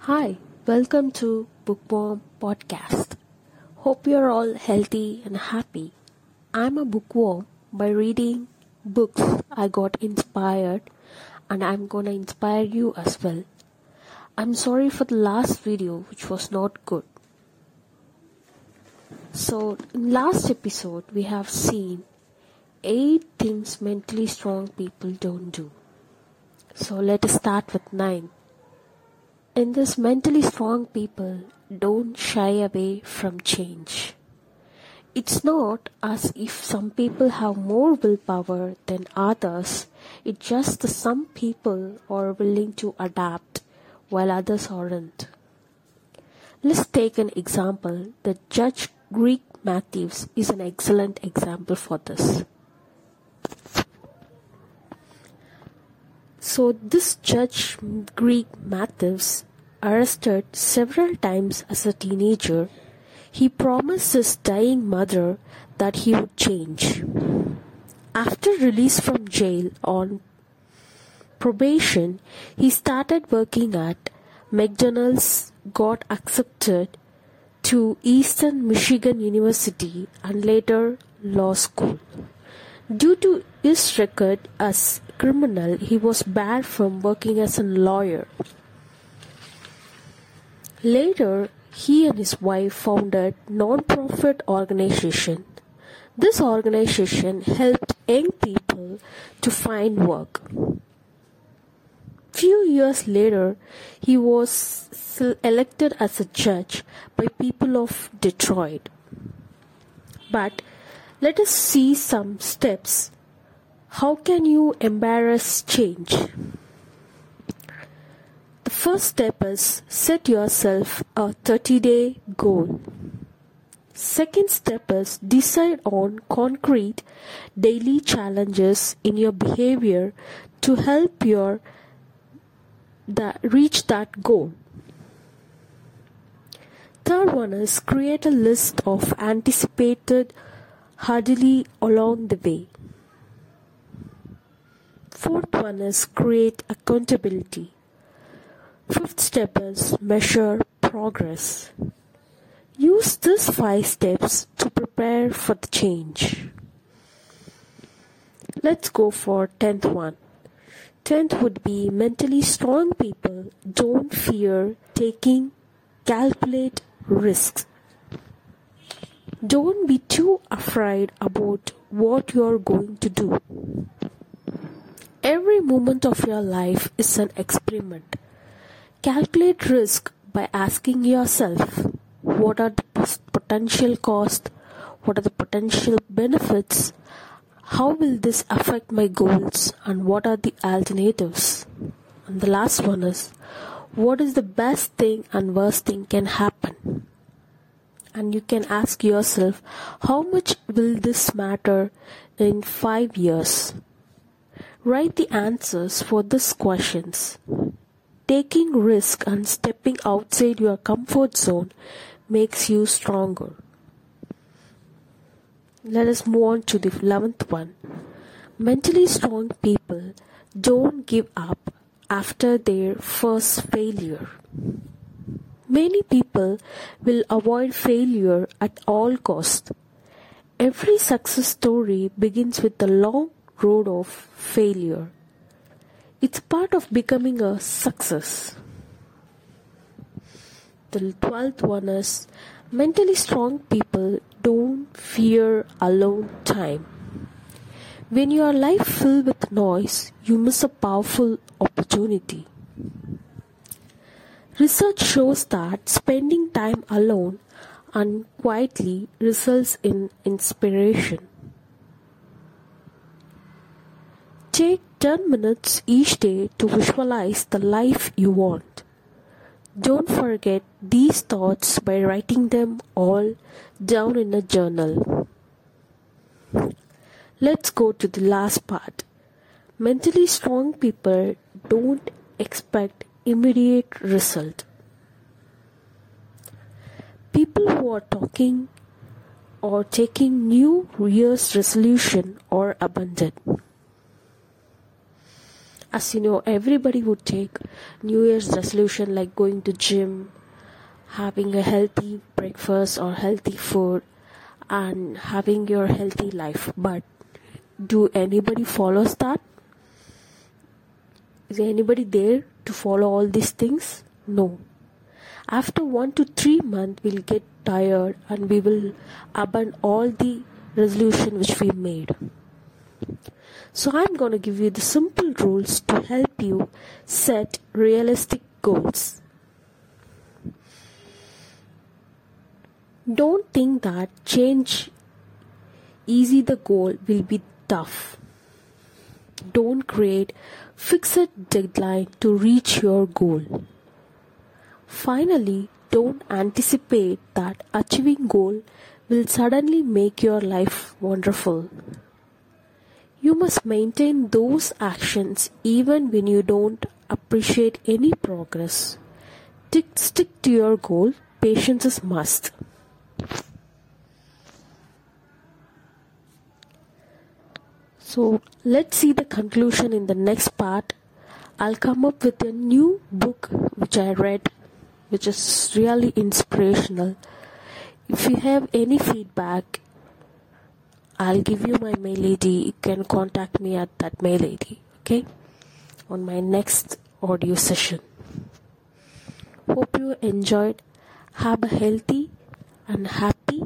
Hi, welcome to Bookworm Podcast. Hope you're all healthy and happy. I'm a bookworm by reading books I got inspired and I'm gonna inspire you as well. I'm sorry for the last video which was not good. So in last episode we have seen 8 things mentally strong people don't do. So let us start with 9. In this mentally strong people don't shy away from change. It's not as if some people have more willpower than others. It's just that some people are willing to adapt while others aren't. Let's take an example. The Judge Greg Mathis is an excellent example for this. So this Judge Greg Mathis, arrested several times as a teenager, he promised his dying mother that he would change. After release from jail on probation, he started working at McDonald's, got accepted to Eastern Michigan University and later law school. Due to his record as criminal, he was barred from working as a lawyer. Later, he and his wife founded non-profit organization. This organization helped young people to find work. Few years later, he was elected as a judge by people of Detroit. But let us see some steps. How can you embarrass change? The first step is set yourself a 30 day goal. Second step is decide on concrete daily challenges in your behavior to help your reach that goal. Third one is create a list of anticipated hurdle along the way. Fourth one is create accountability. Fifth step is measure progress. Use these five steps to prepare for the change. Let's go for 10th one. 10th would be mentally strong people don't fear taking calculate risks. Don't be too afraid about what you're going to do. Every moment of your life is an experiment. Calculate risk by asking yourself what are the potential costs, what are the potential benefits, how will this affect my goals, and what are the alternatives. And the last one is what is the best thing and worst thing can happen. And you can ask yourself how much will this matter in five years. Write the answers for these questions. Taking risk and stepping outside your comfort zone makes you stronger. Let us move on to the 11th one. Mentally strong people don't give up after their first failure. Many people will avoid failure at all cost. Every success story begins with a long road of failure. It's part of becoming a success. The twelfth one is mentally strong people don't fear alone time. When your life is filled with noise, you miss a powerful opportunity. Research shows that spending time alone and quietly results in inspiration. Take 10 minutes each day to visualize the life you want. Don't forget these thoughts by writing them all down in a journal. Let's go to the last part. Mentally strong people don't expect immediate result. People who are talking or taking new year's resolution are abundant. as you know everybody would take new year's resolution like going to gym having a healthy breakfast or healthy food and having your healthy life but do anybody follows that is anybody there to follow all these things? No. After 1 to 3 months we'll get tired and we will abandon all the resolution which we made. So i'm going to give you the simple rules to help you set realistic goals. Don't think that change easy the goal will be tough don't create fixed deadline to reach your goal. Finally don't anticipate that achieving goal will suddenly make your life wonderful. You must maintain those actions even when you don't appreciate any progress. Stick, stick to your goal. Patience is must So let's see the conclusion in the next part. I'll come up with a new book which I read, which is really inspirational. If you have any feedback, I'll give you my mail ID. You can contact me at that mail ID, okay? On my next audio session. Hope you enjoyed. Have a healthy and happy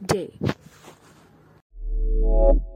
day you.